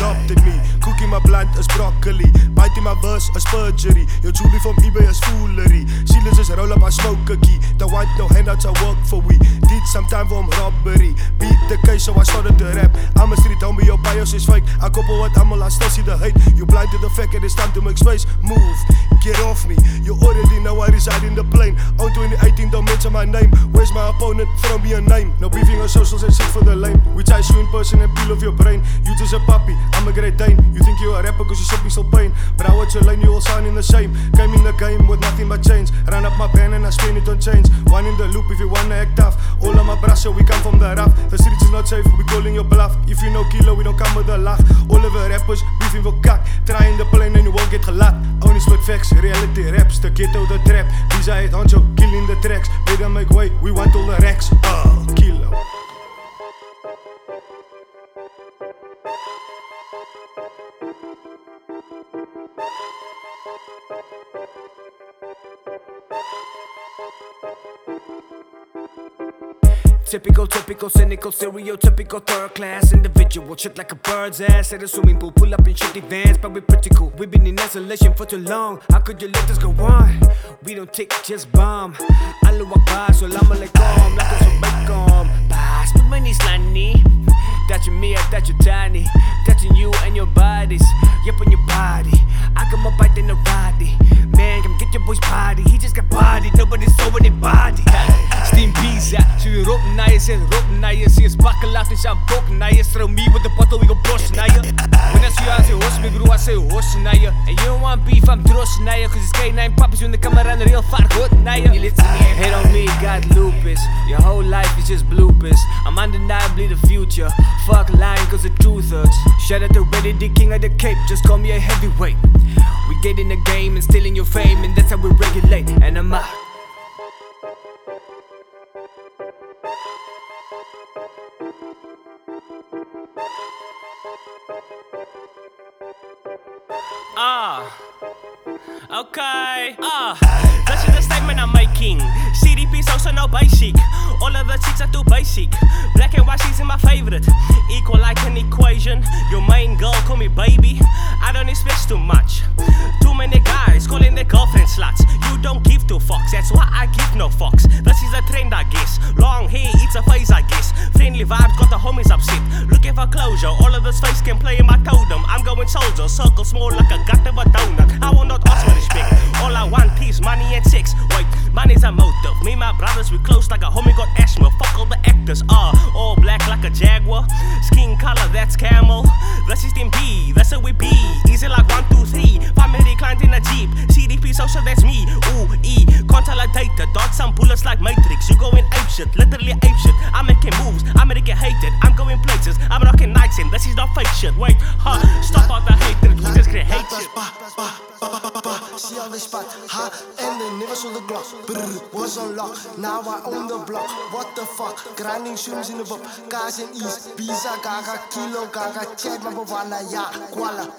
adopted me. Cookie my blunt is broccoli. Biting my verse is perjury. Your Julie from eBay is foolery. Silas just roll up my smoke cookie. Don't want no handouts, I work for we. Did some time for robbery. Beat the case, so I started to rap. I'm a street homie, your bios is fake. I couple what I'm I still see the hate. You blind to the fact that it's time to make space. Move, get off me. You already know I reside in the plane. On 2018, don't mention my name. Where's my opponent? Throw me a name. No beefing on socials and shit for the lame. We chase you in person and peel off your brain. You just a puppy, I'm a great Dane. You think you're a rapper cause you sipping so pain. But I watch your lane, you all sign in the same. Came in the game with nothing but change. Ran up my pen and I spin it on change. One in the loop if you wanna act tough. All of my brush, so we come from the rough. The If you know Keelo, we don't come with a laugh. All of the rappers beefing for kak. Try in the plane and you won't get gelat. Only split facts, reality raps. The ghetto, the trap. Beeza head honcho, killing the tracks. Better make way, we want all the racks. Uh, Keelo. Typical, typical, cynical, stereotypical third class individual. Shit like a bird's ass at a swimming pool. Pull up in shitty vans, but we're pretty cool. We've been in isolation for too long. How could you let this go on? We don't take, just bomb. Allah Akbar, salam alaikum. Lakas alaikum. Pass with money, slani. Touching me, I touch your tiny. Touching you and your bodies. Yep, on your body. I come up right in the body. Man, come get your boy's body. He just got body. Nobody saw anybody. Steam pizza. She roep na je, roep je. Sy is bakken laat en sy aan bok na je. Throw me with the bottle, we go boss na je. When I see you, I say hoss me bro, I say hoss na je. And you don't want beef, I'm dross na je. Cause it's K9 puppies when the camera and the real far goed na je. You listen me, hate on me, got lupus. Your whole life is just bloopers. I'm undeniably the future. Fuck lying cause the truth hurts. Shout out to Ready, the king of the cape. Just call me a heavyweight. We get in the game and stealing your fame, and that's how we regulate. And I'm out. Ah, okay. Ah, this is the statement I'm making. CDP's also no basic. All of the chicks are too basic. Black and white, she's in my favorite. Equal like an equation. Your main girl call me baby. The homies upset. Looking for closure. All of this face can play in my totem. I'm going soldier, circle small like a a donut. I will not ask for respect. All I want is money and sex. Wait, money's a motive. Me and my brothers, we close like a homie got asthma. Fuck all the actors. Ah, all black like a jaguar. Skin color, that's camel. This is B, that's how we be. Easy like one, two, three. Family client in a jeep. CDP social, that's me. Ooh, E. Consolidated. Dodge some bullets like Matrix. You going shit, literally ape shit. I'm making moves, I'm making hated. I'm going places, I'm rocking nights in. This is not fake shit. Wait, huh? Stop all the hatred. We just create hate shit. how they spot, ha, and the niggas on the Glock. Brr, was on lock, now I own the block. What the fuck? Grinding shoes in the book, guys in East, Beeza, Gaga, Keelo, Gaga, number one, yeah, Kuala.